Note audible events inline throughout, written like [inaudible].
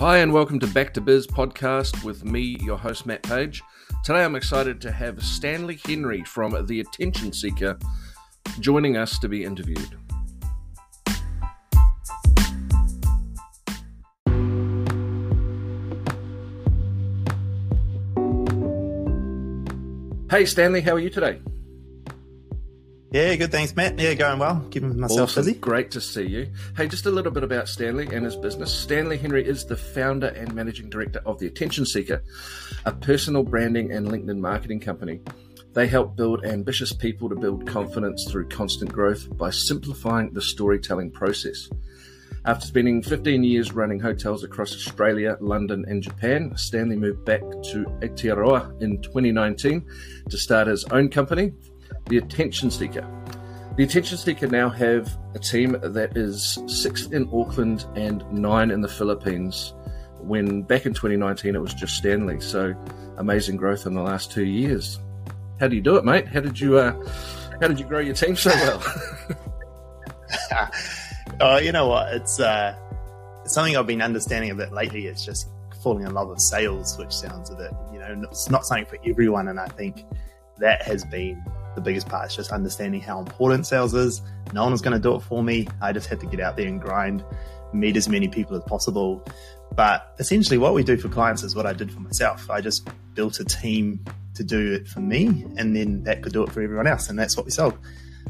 Hi, and welcome to Back to Biz podcast with me, your host, Matt Page. Today I'm excited to have Stanley Henry from The Attention Seeker joining us to be interviewed. Hey, Stanley, how are you today? Yeah, good. Thanks, Matt. Yeah, going well. Keeping myself awesome. busy. Great to see you. Hey, just a little bit about Stanley and his business. Stanley Henry is the founder and managing director of The Attention Seeker, a personal branding and LinkedIn marketing company. They help build ambitious people to build confidence through constant growth by simplifying the storytelling process. After spending 15 years running hotels across Australia, London, and Japan, Stanley moved back to Aotearoa in 2019 to start his own company, The Attention Seeker. The Attention Seeker now have a team that is six in Auckland and nine in the Philippines. When back in 2019 it was just Stanley, so amazing growth in the last two years. How do you do it, mate? How did you uh, how did you grow your team so well? [laughs] oh, you know what? It's uh, it's something I've been understanding a bit lately. It's just falling in love with sales, which sounds a bit, you know, it's not something for everyone. And I think that has been the biggest part. is just understanding how important sales is. No one was going to do it for me. I just had to get out there and grind, meet as many people as possible. But essentially, what we do for clients is what I did for myself. I just built a team to do it for me, and then that could do it for everyone else, and that's what we sold.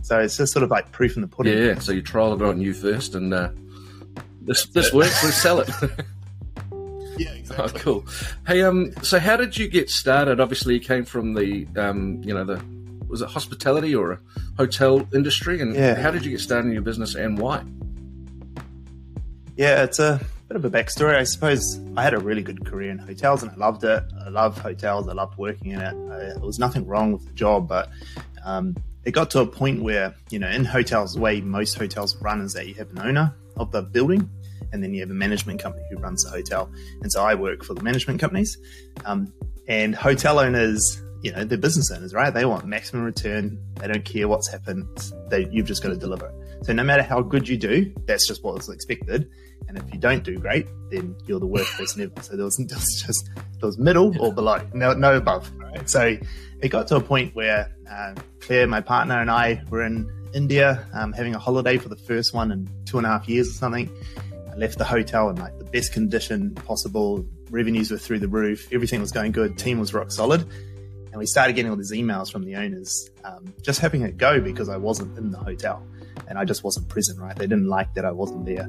So it's just sort of like proof in the pudding. Yeah, so you trial it on you first, and uh, this this works. Let's sell it. [laughs] yeah, exactly. Oh, cool. Hey, um, so how did you get started? Obviously, you came from the, um, you know, the was it hospitality or a hotel industry, and Yeah. how did you get started in your business and why? Yeah, it's a bit of a backstory. I suppose I had a really good career in hotels and I loved it. I love hotels. I loved working in it. I, there was nothing wrong with the job, but um, it got to a point where, you know, in hotels, the way most hotels run is that you have an owner of the building and then you have a management company who runs the hotel. And so I work for the management companies. Um, and hotel owners, you know, they're business owners, right? They want maximum return. They don't care what's happened. They, you've just got to deliver it. So no matter how good you do, that's just what was expected. And if you don't do great, then you're the worst person ever. So there was, [laughs] there was just there was middle or below, no no above. Right? So it got to a point where uh, Claire, my partner, and I were in India um, having a holiday for the first one in two and a half years or something. I left the hotel in like the best condition possible. Revenues were through the roof. Everything was going good. Team was rock solid. And we started getting all these emails from the owners, um, just having it go because I wasn't in the hotel and I just wasn't present, right? They didn't like that I wasn't there.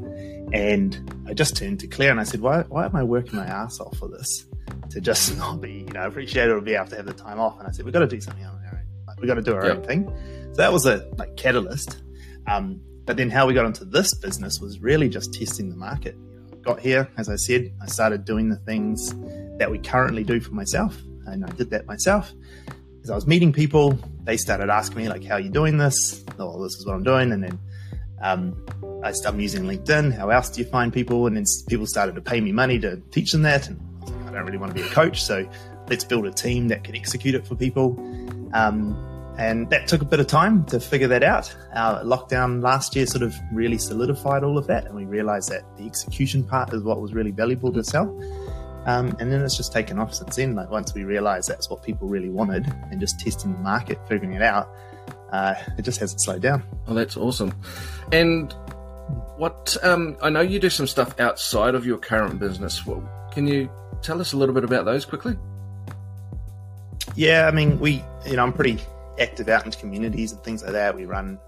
And I just turned to Claire and I said, why, why am I working my ass off for this? To just [laughs] not be, you know, appreciated or be able to have the time off. And I said, we've got to do something on our own. Like, we've got to do our Yep. own thing. So that was a like catalyst. Um, but then how we got into this business was really just testing the market. You know, got here, as I said, I started doing the things that we currently do for myself. And I did that myself. As I was meeting people, they started asking me like, how are you doing this? Oh, this is what I'm doing. And then um, I started using LinkedIn. How else do you find people? And then people started to pay me money to teach them that. And I was like, I don't really want to be a coach. So let's build a team that can execute it for people. Um, and that took a bit of time to figure that out. Our lockdown last year sort of really solidified all of that. And we realized that the execution part is what was really valuable to sell. Um, and then it's just taken off since then. Like once we realized that's what people really wanted and just testing the market, figuring it out, uh, it just hasn't slowed down. Oh, that's awesome. And what um, I know you do some stuff outside of your current business. Well, can you tell us a little bit about those quickly? Yeah, I mean, we, you know, I'm pretty active out into communities and things like that. We run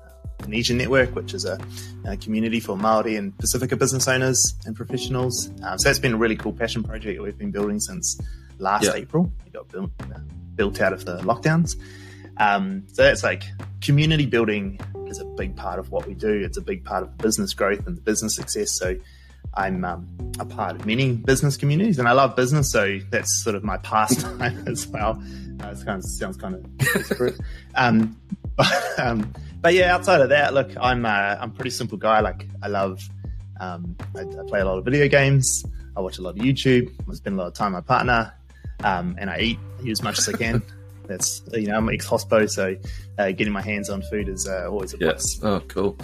Indigenous Network, which is a, a community for Maori and Pacifica business owners and professionals. Um, so that's been a really cool passion project that we've been building since last. April. We got built, uh, built out of the lockdowns. Um, so that's like community building is a big part of what we do. It's a big part of business growth and the business success. So I'm um, a part of many business communities, and I love business, so that's sort of my pastime [laughs] as well. Uh, it kind of sounds kind of [laughs] um, but, um, but yeah, outside of that, look, I'm uh, I'm a pretty simple guy. Like I love, um, I, I play a lot of video games. I watch a lot of YouTube. I spend a lot of time with my partner, um, and I eat, as much as I can. [laughs] That's you know I'm ex hospo, so uh, getting my hands on food is uh, always a plus. Oh, cool.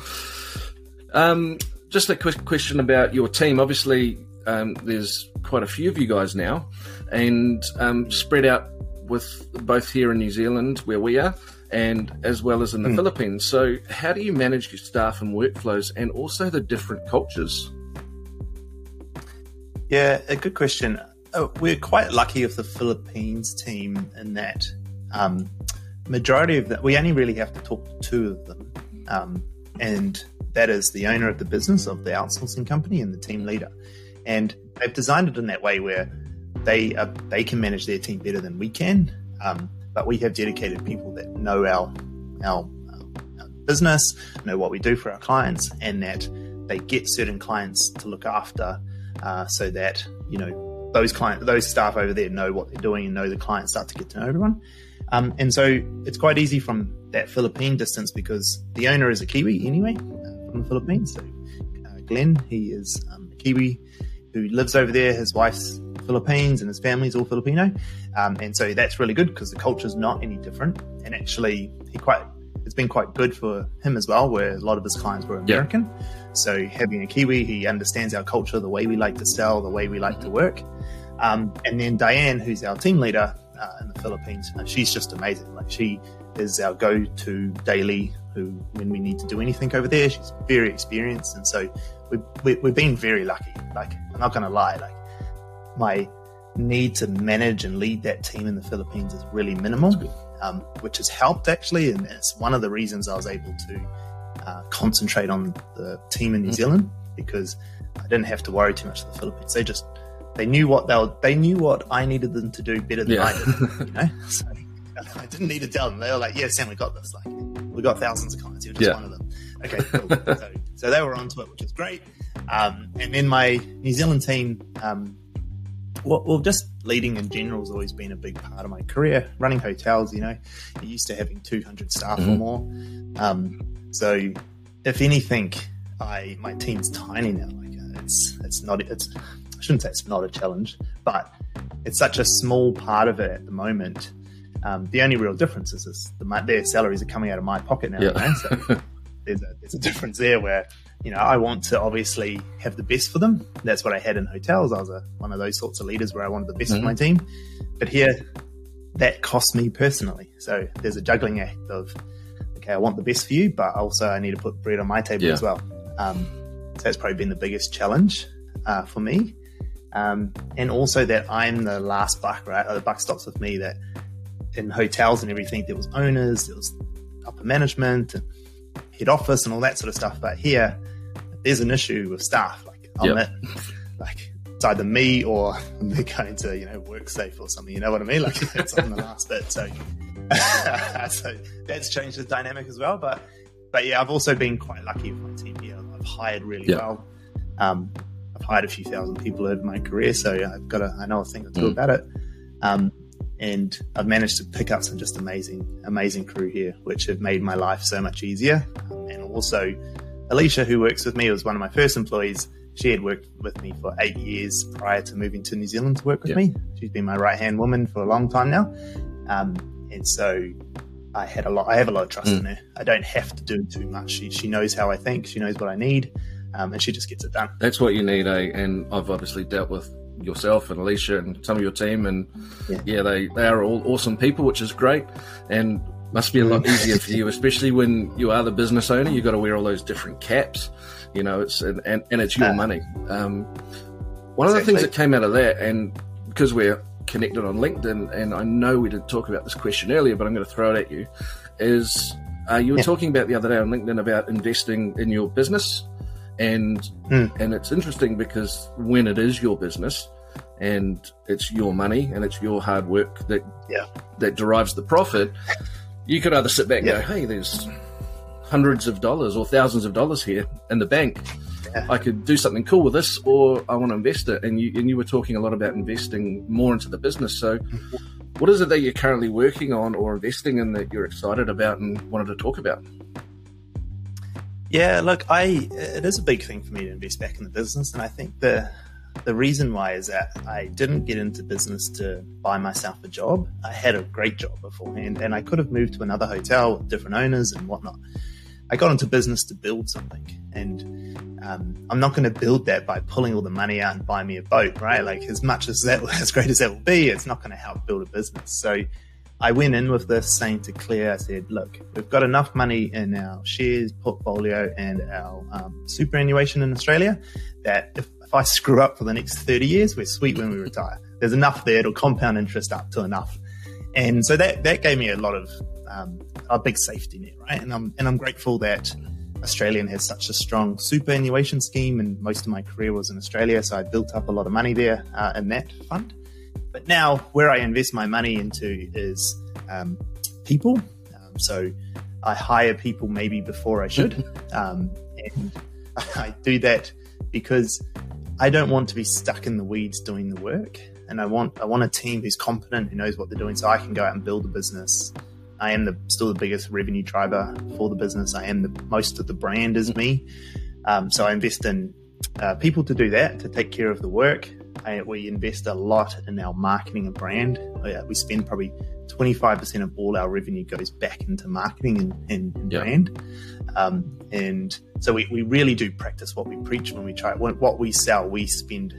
Um, just a quick question about your team. Obviously, um, there's quite a few of you guys now, and um, spread out with both here in New Zealand where we are, and as well as in the mm. Philippines. So, how do you manage your staff and workflows, and also the different cultures? Yeah, a good question. Oh, we're quite lucky with the Philippines team in that um, majority of that we only really have to talk to two of them, um, and that is the owner of the business of the outsourcing company and the team leader. And they've designed it in that way where they are, they can manage their team better than we can. Um, but we have dedicated people that know our, our, our business, know what we do for our clients, and that they get certain clients to look after, uh, so that you know those client those staff over there know what they're doing and know the clients start to get to know everyone. Um, and so it's quite easy from that Philippine distance because the owner is a Kiwi anyway uh, from the Philippines. So uh, Glenn, he is um, a Kiwi who lives over there. His wife's Philippines and his family's all Filipino. Um, and so that's really good because the culture is not any different. And actually, he quite it's been quite good for him as well, where a lot of his clients were American. Yeah. So having a Kiwi, he understands our culture, the way we like to sell, the way we like to work. Um, and then Diane, who's our team leader, uh, in the Philippines. Uh, she's just amazing. Like she is our go-to daily. Who, when we need to do anything over there, she's very experienced, and so we, we, we've been very lucky. Like I'm not going to lie, like my need to manage and lead that team in the Philippines is really minimal, um, which has helped actually, and it's one of the reasons I was able to uh, concentrate on the team in New mm-hmm. Zealand because I didn't have to worry too much of the Philippines. They just they knew what they were, they knew what I needed them to do better than yeah. I did. [laughs] You know, so I didn't need to tell them. They were like, "Yeah, Sam, we got this. Like, we got thousands of clients. You're just yeah. one of them." Okay, cool. so, so, they were onto it, which is great. Um, and then my New Zealand team, um, well, well, just leading in general has always been a big part of my career. Running hotels, you know, you're used to having 200 staff mm-hmm. or more. Um, so, if anything, I my team's tiny now. Like, uh, it's it's not it's I shouldn't say it's not a challenge, but it's such a small part of it at the moment. Um, the only real difference is this, the, their salaries are coming out of my pocket now. Yeah. So [laughs] there's, a, there's a difference there where, you know, I want to obviously have the best for them. That's what I had in hotels. I was a, one of those sorts of leaders where I wanted the best mm-hmm. for my team. But here, that costs me personally. So there's a juggling act of, okay, I want the best for you, but also I need to put bread on my table yeah. as well. Um, so that's probably been the biggest challenge uh, for me. Um, and also that I'm the last buck, right? The buck stops with me. That in hotels and everything, there was owners, there was upper management, and head office, and all that sort of stuff. But here, there's an issue with staff. Like I'm yep. it. Like it's either me or [laughs] they're going to you know WorkSafe or something. You know what I mean? Like it's on the [laughs] last bit. So [laughs] so that's changed the dynamic as well. But but yeah, I've also been quite lucky with my team here. I've hired really yep. well. Um, I've hired a few thousand people over my career, so I've got a, I know a thing or two mm. about it. Um, and I've managed to pick up some just amazing, amazing crew here, which have made my life so much easier. And also, Alicia, who works with me, was one of my first employees. She had worked with me for eight years prior to moving to New Zealand to work with me. She's been my right hand woman for a long time now, um, and so I had a lot. I have a lot of trust mm. in her. I don't have to do too much. She, she knows how I think. She knows what I need um, and she just gets it done. That's what you need, eh? And I've obviously dealt with yourself and Alicia and some of your team, and yeah, yeah they they are all awesome people, which is great, and must be a lot easier for you, especially when you are the business owner. You've got to wear all those different caps, you know. It's and and, and it's your uh, money. Um, one exactly. of the things that came out of that, and because we're connected on LinkedIn, and I know we didn't talk about this question earlier, but I'm going to throw it at you, is uh, you were yeah. talking about the other day on LinkedIn about investing in your business and mm. and it's interesting because when it is your business and it's your money and it's your hard work that yeah. that derives the profit, you could either sit back and yeah. go, "Hey, there's hundreds of dollars or thousands of dollars here in the bank. Yeah. I could do something cool with this, or I want to invest it." And you and you were talking a lot about investing more into the business. So, mm-hmm. what is it that you're currently working on or investing in that you're excited about and wanted to talk about? Yeah, look, I it is a big thing for me to invest back in the business, and I think the the reason why is that I didn't get into business to buy myself a job. I had a great job beforehand, and I could have moved to another hotel with different owners and whatnot. I got into business to build something, and um, I'm not going to build that by pulling all the money out and buying me a boat, right? Like as much as that, [laughs] as great as that will be, it's not going to help build a business. So I went in with this saying to Claire, I said, look, we've got enough money in our shares portfolio and our um, superannuation in Australia that if, if I screw up for the next 30 years, we're sweet when we retire. There's enough there to compound interest up to enough. And so that, that gave me a lot of um, a big safety net, right? And I'm, and I'm grateful that Australian has such a strong superannuation scheme, and most of my career was in Australia, so I built up a lot of money there uh, in that fund. But now, where I invest my money into is um, people. Um, so I hire people maybe before I should, [laughs] um, and [laughs] I do that because I don't want to be stuck in the weeds doing the work, and I want I want a team who's competent, who knows what they're doing, so I can go out and build a business I am the still the biggest revenue driver for the business. I am the most of the brand is me. Um, so I invest in uh, people to do that, to take care of the work. We invest a lot in our marketing and brand. Uh, we spend probably 25% of all our revenue goes back into marketing and, and, and yep. brand. Um, and so we, we really do practice what we preach when we try what we sell. We spend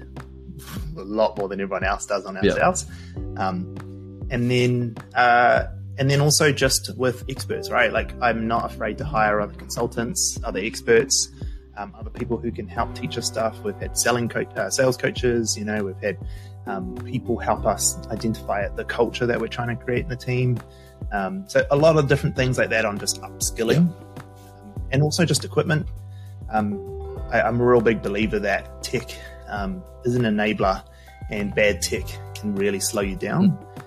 a lot more than everyone else does on ourselves. Yep. Um, and then, uh, and then also just with experts, right? Like I'm not afraid to hire other consultants, other experts, um, other people who can help teach us stuff. We've had selling co- uh, sales coaches, you know, we've had um, people help us identify the culture that we're trying to create in the team. Um, so a lot of different things like that on just upskilling, um, and also just equipment. Um, I, am a real big believer that tech um, is an enabler, and bad tech can really slow you down. Mm.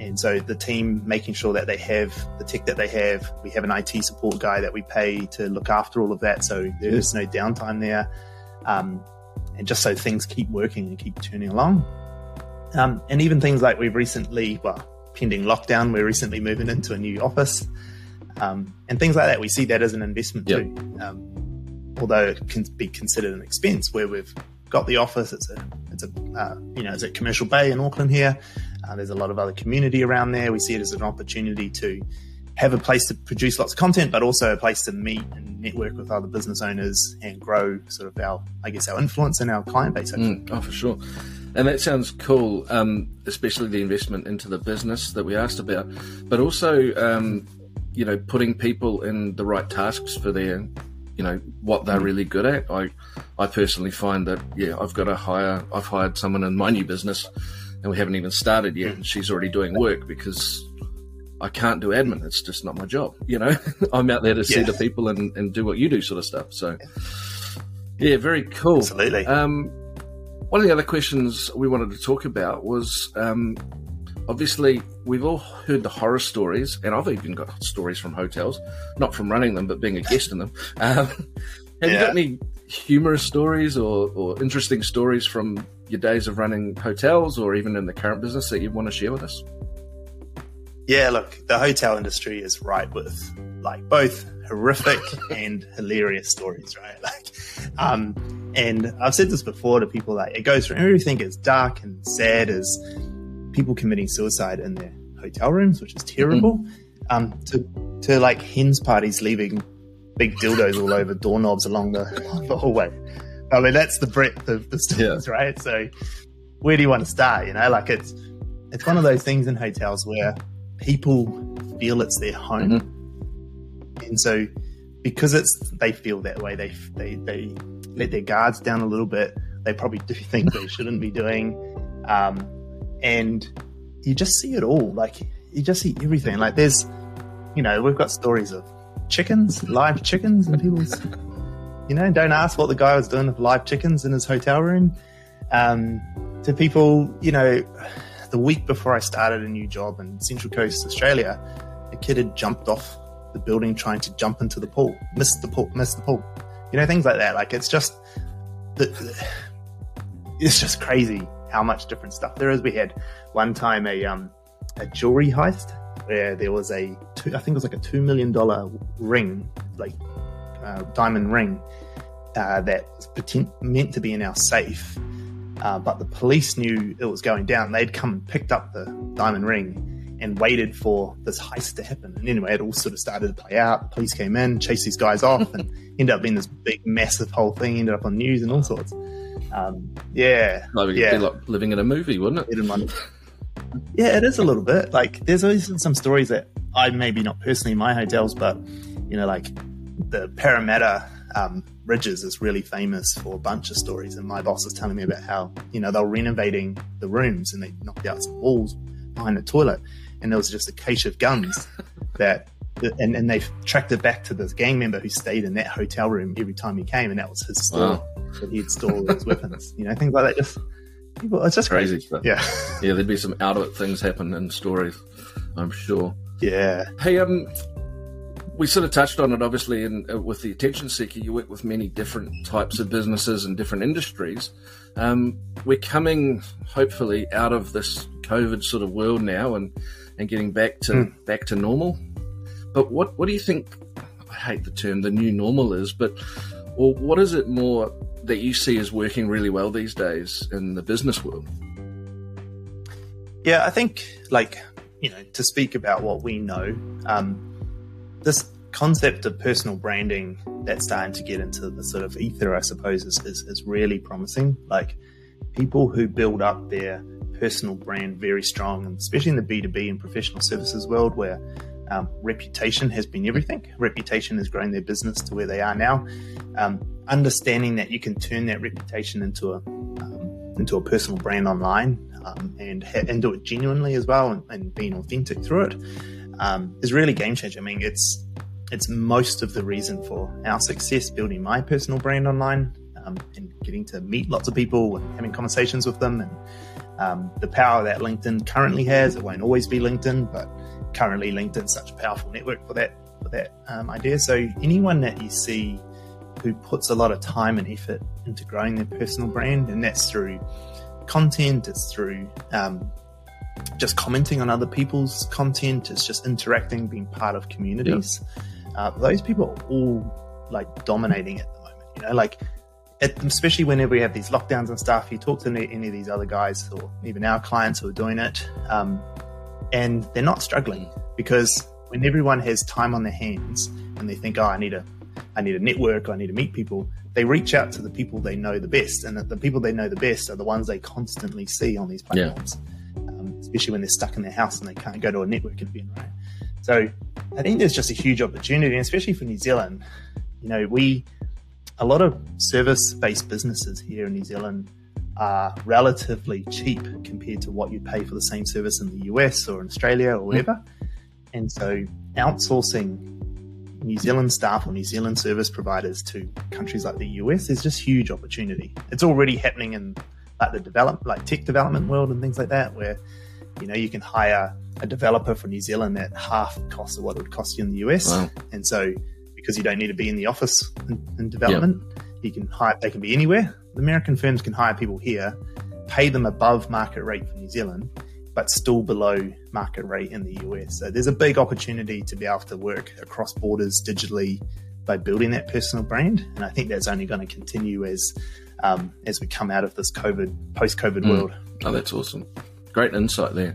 And so the team making sure that they have the tech that they have. We have an IT support guy that we pay to look after all of that. So there is no downtime there. Um, and just so things keep working and keep turning along. Um, and even things like we've recently, well, pending lockdown, we're recently moving into a new office. Um, and things like that, we see that as an investment yep. too. Um, although it can be considered an expense where we've got the office, it's a, it's a, uh, you know, it's at Commercial Bay in Auckland here. Uh, there's a lot of other community around there. We see it as an opportunity to have a place to produce lots of content, but also a place to meet and network with other business owners and grow sort of our, I guess, our influence and our client base. Mm, oh, for sure. And that sounds cool, um, especially the investment into the business that we asked about, but also, um, you know, putting people in the right tasks for their, you know, what they're really good at. I, I personally find that, yeah, I've got to hire, I've hired someone in my new business and we haven't even started yet, and she's already doing work because I can't do admin. It's just not my job. You know, [laughs] I'm out there to see the people and, and do what you do, sort of stuff. So, yeah, very cool. Absolutely. Um, one of the other questions we wanted to talk about was um, obviously we've all heard the horror stories, and I've even got stories from hotels, not from running them, but being a guest in them. Um, [laughs] have yeah. you got any humorous stories or, or interesting stories from your days of running hotels or even in the current business that you want to share with us? Yeah, look, the hotel industry is ripe with like both horrific [laughs] and hilarious stories, right? [laughs] Like, um, and I've said this before to people like it goes from everything as dark and sad as people committing suicide in their hotel rooms, which is terrible, mm-hmm. um, to to like hens parties leaving big dildos all over doorknobs along the, [laughs] the hallway. I mean, that's the breadth of the [laughs] stories, yeah. right? So, where do you want to start? You know, like it's it's one of those things in hotels where people feel it's their home, mm-hmm. and so because it's they feel that way, they they they let their guards down a little bit. They probably do things they [laughs] shouldn't be doing, um, and you just see it all. Like you just see everything. Like there's, you know, we've got stories of chickens, live chickens, in people's you know, don't ask what the guy was doing with live chickens in his hotel room. Um, to people, you know, the week before I started a new job in Central Coast, Australia, a kid had jumped off the building trying to jump into the pool, missed the pool, missed the pool. You know, things like that. Like it's just, the, it's just crazy how much different stuff there is. We had one time a um, a jewelry heist where there was a two, I think it was like a two million dollar ring, like uh, diamond ring uh, that was potent- meant to be in our safe, uh, but the police knew it was going down. They'd come and picked up the diamond ring and waited for this heist to happen. And anyway, it all sort of started to play out. The police came in, chased these guys off, and [laughs] ended up being this big, massive whole thing. Ended up on news and all sorts. Um, yeah, like, yeah. like living in a movie, wouldn't it? yeah, it is a little bit. Like, there's always some stories that I maybe not personally in my hotels, but you know, like the Parramatta um, Rydges is really famous for a bunch of stories. And my boss was telling me about how you know they were renovating the rooms and they knocked out some walls behind the toilet, and there was just a cache of guns [laughs] that. And, and they tracked it back to this gang member who stayed in that hotel room every time he came, and that was his store wow. that he'd store his weapons. You know, things like that. Just people, it's just crazy. crazy. Yeah, yeah. There'd be some out of it things happen in stories, I'm sure. Yeah. Hey, um, we sort of touched on it, obviously, in, uh, with the attention seeker. You work with many different types of businesses and different industries. Um, we're coming, hopefully, out of this COVID sort of world now, and and getting back to mm. back to normal. But what what do you think? I hate the term the new normal is, but or what is it more that you see as working really well these days in the business world? Yeah, I think like you know to speak about what we know, um, this concept of personal branding that's starting to get into the sort of ether, I suppose, is, is, is really promising. Like people who build up their personal brand very strong, and especially in the B2B and professional services world where um, reputation has been everything. Reputation has grown their business to where they are now. Um, understanding that you can turn that reputation into a um, into a personal brand online um, and and do it genuinely as well, and, and being authentic through it um, is really game changer. I mean, it's it's most of the reason for our success building my personal brand online um, and getting to meet lots of people and having conversations with them and um, the power that LinkedIn currently has. It won't always be LinkedIn, but currently LinkedIn's such a powerful network for that for that um, idea. So anyone that you see who puts a lot of time and effort into growing their personal brand, and that's through content, it's through um, just commenting on other people's content, it's just interacting, being part of communities. Uh, those people are all like dominating at the moment. You know, like it, especially whenever we have these lockdowns and stuff. You talk to any of these other guys or even our clients who are doing it, um, and they're not struggling because when everyone has time on their hands and they think, "Oh, I need a, I need a network, I need to meet people," they reach out to the people they know the best, and the people they know the best are the ones they constantly see on these platforms. Yeah. Especially when they're stuck in their house and they can't go to a networking event, right? So I think there's just a huge opportunity, and especially for New Zealand. You know, we a lot of service-based businesses here in New Zealand are relatively cheap compared to what you'd pay for the same service in the US or in Australia or wherever. Mm. And so outsourcing New Zealand staff or New Zealand service providers to countries like the US is just huge opportunity. It's already happening in like the develop like tech development world and things like that, where you know you can hire a developer from New Zealand at half the cost of what it would cost you in the US. Wow. And so because you don't need to be in the office in, in development, yep. you can hire they can be anywhere. The American firms can hire people here, pay them above market rate for New Zealand, but still below market rate in the US. So there's a big opportunity to be able to work across borders digitally by building that personal brand. And I think that's only going to continue as um, as we come out of this COVID post COVID mm. world. Oh, that's awesome! Great insight there.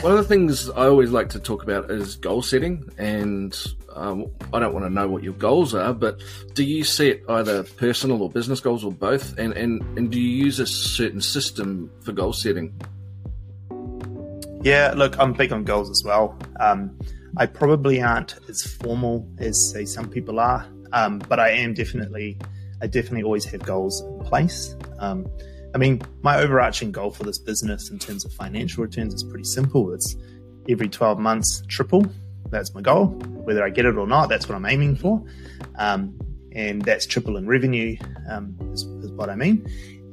One of the things I always like to talk about is goal setting, and um, I don't want to know what your goals are, but do you set either personal or business goals or both? And, and, and do you use a certain system for goal setting? Yeah, look, I'm big on goals as well. Um, I probably aren't as formal as say some people are, um, but I am definitely, I definitely always have goals in place. Um, I mean, my overarching goal for this business in terms of financial returns is pretty simple. It's every 12 months triple. That's my goal. Whether I get it or not, that's what I'm aiming for. Um, and that's triple in revenue um, is, is, what I mean.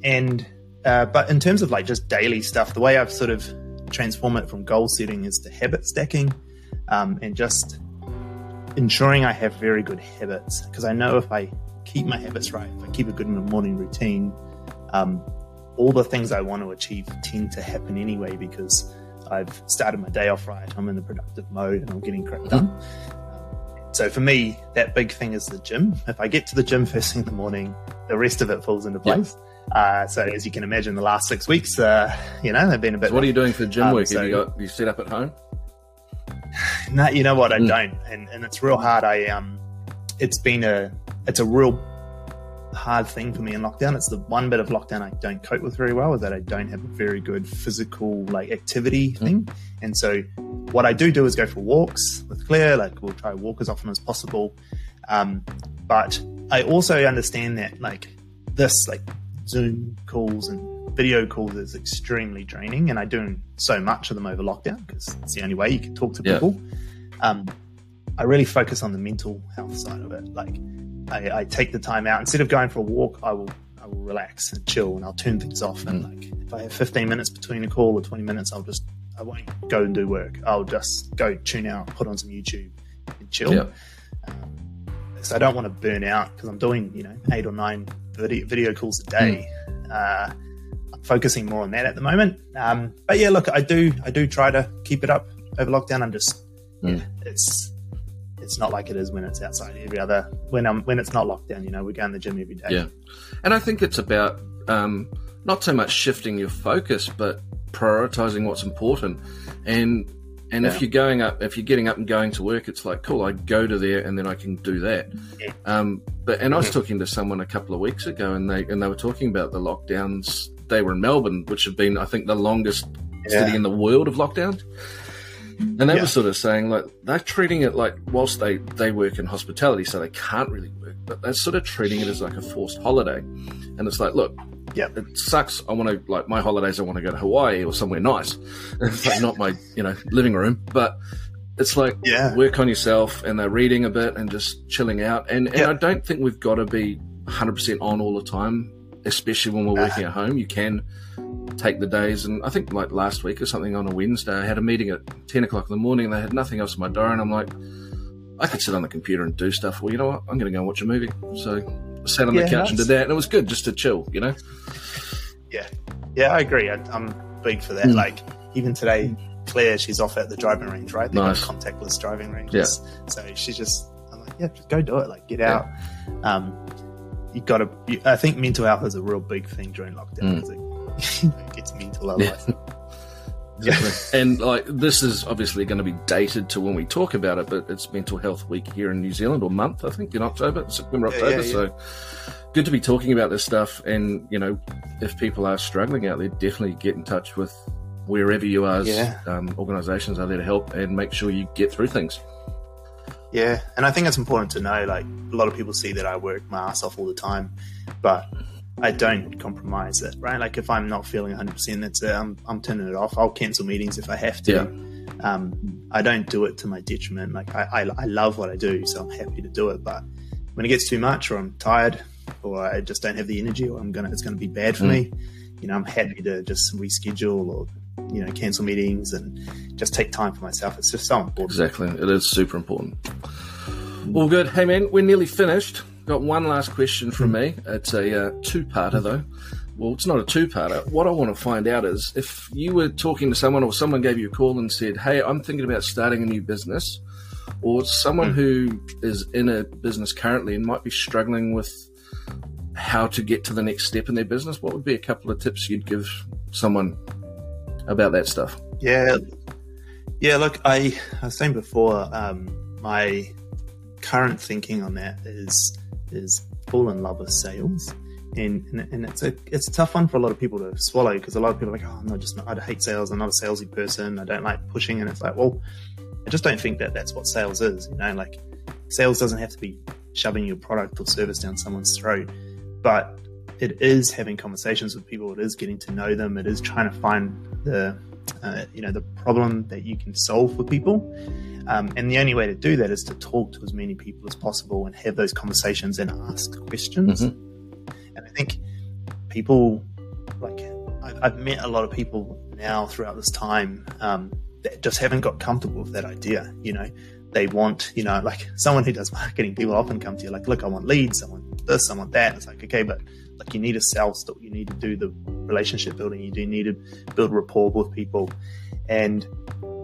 And uh, but in terms of like just daily stuff, the way I've sort of transformed it from goal setting is to habit stacking, um, and just ensuring I have very good habits. Because I know if I keep my habits right, if I keep a good morning routine, um, all the things I want to achieve tend to happen anyway because I've started my day off right. I'm in the productive mode and I'm getting crap done. Mm-hmm. So for me, that big thing is the gym. If I get to the gym first thing in the morning, the rest of it falls into place. Uh, so as you can imagine, the last six weeks, uh, you know, they've been a bit. So what are you doing for gym Um, work? so- Have you got you set up at home? [sighs] No, you know what? I Mm. don't, and and it's real hard. I um, it's been a it's a real hard thing for me in lockdown. It's the one bit of lockdown I don't cope with very well is that I don't have a very good physical like activity thing. And so what I do do is go for walks with Claire. Like we'll try walk as often as possible. Um, but I also understand that like this like Zoom calls and video calls is extremely draining, and I do so much of them over lockdown because it's the only way you can talk to Yeah. people. Um, I really focus on the mental health side of it. Like I, I take the time out instead of going for a walk. I will I will relax and chill, and I'll turn things off. And like if I have 15 minutes between a call or 20 minutes, I'll just I won't go and do work. I'll just go tune out, put on some YouTube, and chill. Yeah. Um, so I don't want to burn out because I'm doing you know eight or nine video, video calls a day. Uh, I'm focusing more on that at the moment. Um, but yeah, look, I do I do try to keep it up over lockdown. I'm just Mm. yeah, it's it's not like it is when it's outside every other when I'm when it's not lockdown. You know, we go in the gym every day. Yeah. And I think it's about um, not so much shifting your focus, but prioritizing what's important. And and if you're going up, if you're getting up and going to work, it's like cool. I go to there and then I can do that. Yeah. Um, but and I was talking to someone a couple of weeks ago, and they and they were talking about the lockdowns. They were in Melbourne, which have been, I think, the longest Yeah. city in the world of lockdowns. And they Yeah. were sort of saying like they're treating it like whilst they they work in hospitality, so they can't really work, but they're sort of treating it as like a forced holiday. And it's like, look, Yeah. it sucks. I want to like my holidays. I want to go to Hawaii or somewhere nice. [laughs] Like not my you know living room, but it's like Yeah. work on yourself and they're reading a bit and just chilling out. And and Yeah. I don't think we've got to be 100 percent on all the time, especially when we're working at home. You can take the days, and I think like last week or something on a Wednesday, I had a meeting at 10 o'clock in the morning. and They had nothing else in my diary, and I'm like, I could sit on the computer and do stuff. Well, you know what? I'm going to go and watch a movie. So I sat on the Yeah, couch and did that, and it was good just to chill. You know? Yeah, Yeah, I agree. I, I'm big for that. Mm. Like even today, Claire, she's off at the driving range, right? They've Nice. got contactless driving ranges. So she just, I'm like, yeah, just go do it. Like get out. Um, you got to. I think mental health is a real big thing during lockdown Mm. It, gets mental otherwise. Exactly. [laughs] and like this is obviously going to be dated to when we talk about it, but it's Mental Health Week here in New Zealand or month, I think, in October, September, Yeah, October. yeah, yeah. So good to be talking about this stuff. And you know, if people are struggling out there, definitely get in touch with wherever you are. Yeah. Um, organizations are there to help and make sure you get through things. Yeah, and I think it's important to know. Like a lot of people see that I work my ass off all the time, but I don't compromise it. Right? Like if I'm not feeling 100, percent that's it. I'm I'm turning it off. I'll cancel meetings if I have to. Yeah. Um, I don't do it to my detriment. Like I, I I love what I do, so I'm happy to do it. But when it gets too much, or I'm tired, or I just don't have the energy, or I'm gonna it's gonna be bad for Mm. me. You know, I'm happy to just reschedule or you know cancel meetings and just take time for myself. It's just so important. Exactly. It is super important. All good. Hey, man, we're nearly finished. Got one last question from me. It's a uh, two parter, though. Well, it's not a two parter. What I want to find out is if you were talking to someone or someone gave you a call and said, Hey, I'm thinking about starting a new business, or someone who is in a business currently and might be struggling with how to get to the next step in their business, what would be a couple of tips you'd give someone about that stuff? Yeah, yeah. Look, I, I was saying before, um, my current thinking on that is is fall in love with sales, and and, and it's a it's a tough one for a lot of people to swallow because a lot of people are like, oh, I'm not just I hate sales. I'm not a salesy person. I don't like pushing, and it's like, well, I just don't think that that's what sales is. You know, like sales doesn't have to be shoving your product or service down someone's throat, but it is having conversations with people. It is getting to know them. It is trying to find the uh, you know the problem that you can solve for people. Um, and the only way to do that is to talk to as many people as possible and have those conversations and ask questions. And I think people like I've, I've met a lot of people now throughout this time um, that just haven't got comfortable with that idea. You know, they want you know like someone who does marketing. People often come to you like, look, I want leads. I want this. I want that. It's like okay, but like you need a sell still. You need to do the relationship building. You do need to build rapport with people, and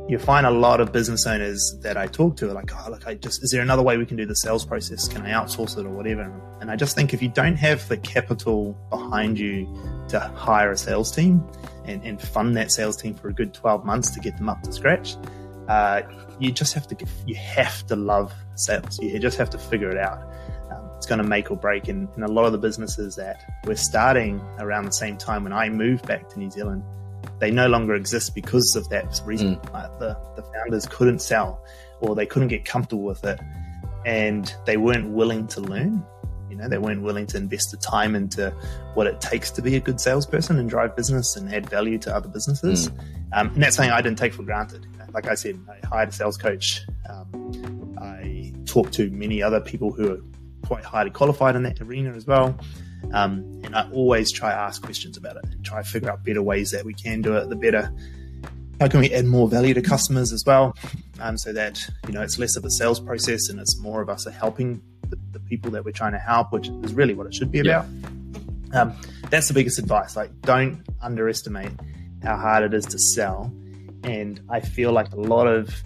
you find a lot of business owners that I talk to are like, oh, look, I just, is there another way we can do the sales process? Can I outsource it or whatever? And I just think if you don't have the capital behind you to hire a sales team and, and fund that sales team for a good 12 months to get them up to scratch, uh, you just have to, you have to love sales. You just have to figure it out. It's going to make or break. And, and a lot of the businesses that we're starting around the same time when I moved back to New Zealand, they no longer exist because of that reason. Mm. Like the, the founders couldn't sell or they couldn't get comfortable with it and they weren't willing to learn. You know, they weren't willing to invest the time into what it takes to be a good salesperson and drive business and add value to other businesses. Mm. Um, and that's something I didn't take for granted. Like I said, I hired a sales coach. Um, I talked to many other people who are quite highly qualified in that arena as well. Um, and I always try to ask questions about it and try to figure out better ways that we can do it, the better. How can we add more value to customers as well? Um, so that, you know, it's less of a sales process and it's more of us are helping the, the people that we're trying to help, which is really what it should be about. Yeah. Um, that's the biggest advice. Like, don't underestimate how hard it is to sell. And I feel like a lot of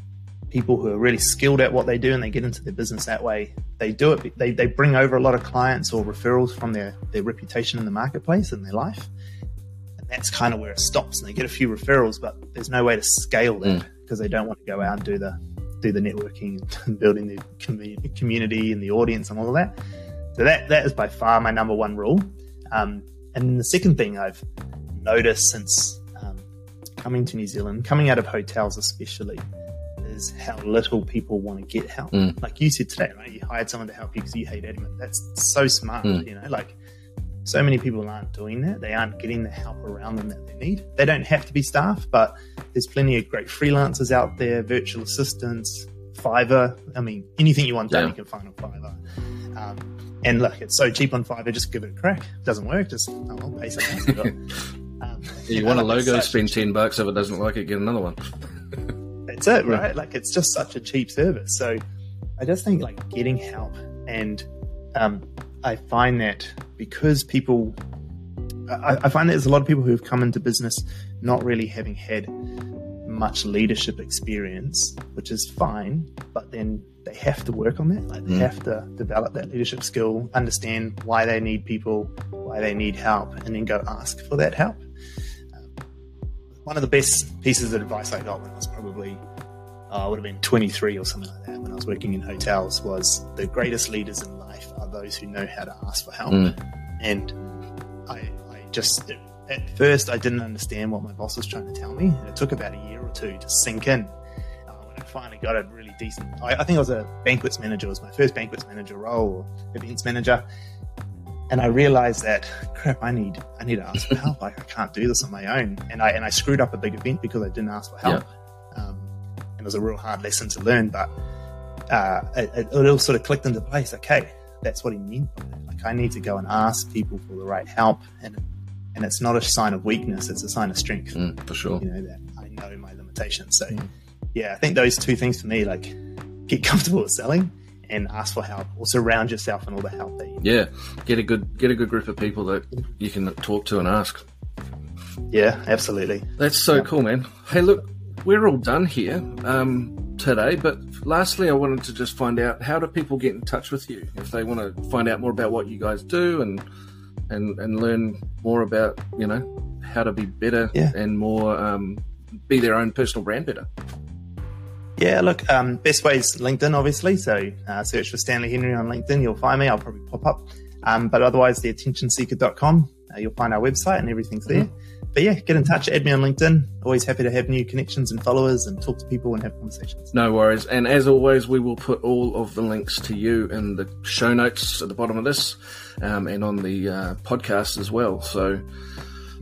people who are really skilled at what they do and they get into their business that way, they do it. They, they bring over a lot of clients or referrals from their, their reputation in the marketplace and their life. And that's kind of where it stops. And they get a few referrals, but there's no way to scale that because mm. they don't want to go out and do the do the networking and [laughs] building the community and the audience and all of that. So that that is by far my number one rule. Um, and the second thing I've noticed since um, coming to New Zealand, coming out of hotels especially, is how little people want to get help. Mm. Like you said today, right? You hired someone to help you because you hate admin. That's so smart, mm. you know, like so many people aren't doing that. They aren't getting the help around them that they need. They don't have to be staff, but there's plenty of great freelancers out there, virtual assistants, Fiverr. I mean, anything you want done, yeah. you can find on Fiverr. Um, and look, it's so cheap on Fiverr, just give it a crack. It doesn't work, just oh, I'll pay something. [laughs] Um, you, you [laughs] know, want a logo, spend 10 bucks. If it doesn't like it, get another one. That's it, right? Like it's just such a cheap service. So I just think like getting help and um, I find that because people, I, I find that there's a lot of people who have come into business not really having had much leadership experience, which is fine, but then they have to work on that. Like they mm. have to develop that leadership skill, understand why they need people, why they need help, and then go ask for that help one of the best pieces of advice I got when I was probably uh, I would have been 23 or something like that when I was working in hotels was the greatest leaders in life are those who know how to ask for help. Mm. And I, I just at first I didn't understand what my boss was trying to tell me, and it took about a year or two to sink in. Uh, when I finally got a really decent, I, I think I was a banquets manager. It was my first banquets manager role, or events manager, and I realized that crap, I need I need to ask for help. Like I can't do this on my own, and I and I screwed up a big event because I didn't ask for help. Yeah. Um, and it was a real hard lesson to learn, but uh, it, it, all sort of clicked into place. Okay, that's what he meant by that. Like I need to go and ask people for the right help, and and it's not a sign of weakness; it's a sign of strength. Mm, for sure, you know that I know my limitations. So, mm. yeah, I think those two things for me, like get comfortable with selling and ask for help or surround yourself in all the help that you need. Yeah. Get a good get a good group of people that you can talk to and ask. Yeah, absolutely. That's so cool, man. Hey, look, we're all done here um, today, but lastly, I wanted to just find out how do people get in touch with you if they want to find out more about what you guys do and and and learn more about you know how to be better yeah. and more um, be their own personal brand better. Yeah, look, um, best way is LinkedIn, obviously. So uh, search for Stanley Henry on LinkedIn. You'll find me. I'll probably pop up. Um, but otherwise, the theattentionseeker.com. Uh, you'll find our website and everything's there. Mm-hmm. But yeah, get in touch. Add me on LinkedIn. Always happy to have new connections and followers and talk to people and have conversations. No worries. And as always, we will put all of the links to you in the show notes at the bottom of this um, and on the uh, podcast as well. So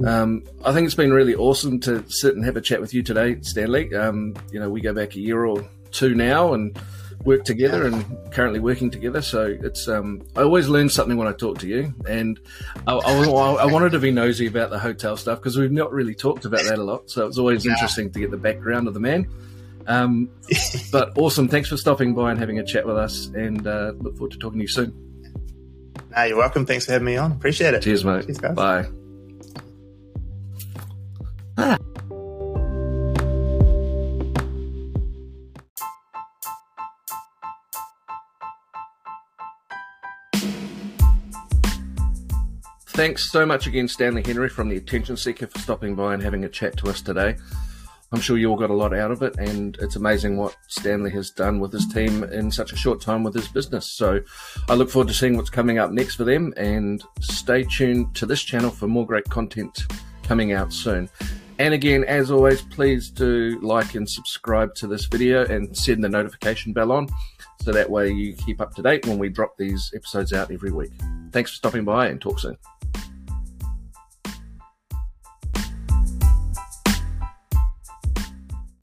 um, I think it's been really awesome to sit and have a chat with you today, Stanley. Um, you know, we go back a year or two now and work together and currently working together. So it's um, I always learn something when I talk to you, and I, I, I wanted to be nosy about the hotel stuff because we've not really talked about that a lot. So it's always yeah. interesting to get the background of the man. Um, but [laughs] awesome! Thanks for stopping by and having a chat with us, and uh, look forward to talking to you soon. No, you're welcome. Thanks for having me on. Appreciate it. Cheers, mate. Cheers, guys. Bye. Thanks so much again, Stanley Henry from the Attention Seeker, for stopping by and having a chat to us today. I'm sure you all got a lot out of it, and it's amazing what Stanley has done with his team in such a short time with his business. So I look forward to seeing what's coming up next for them, and stay tuned to this channel for more great content coming out soon. And again, as always, please do like and subscribe to this video and send the notification bell on so that way you keep up to date when we drop these episodes out every week. Thanks for stopping by and talk soon.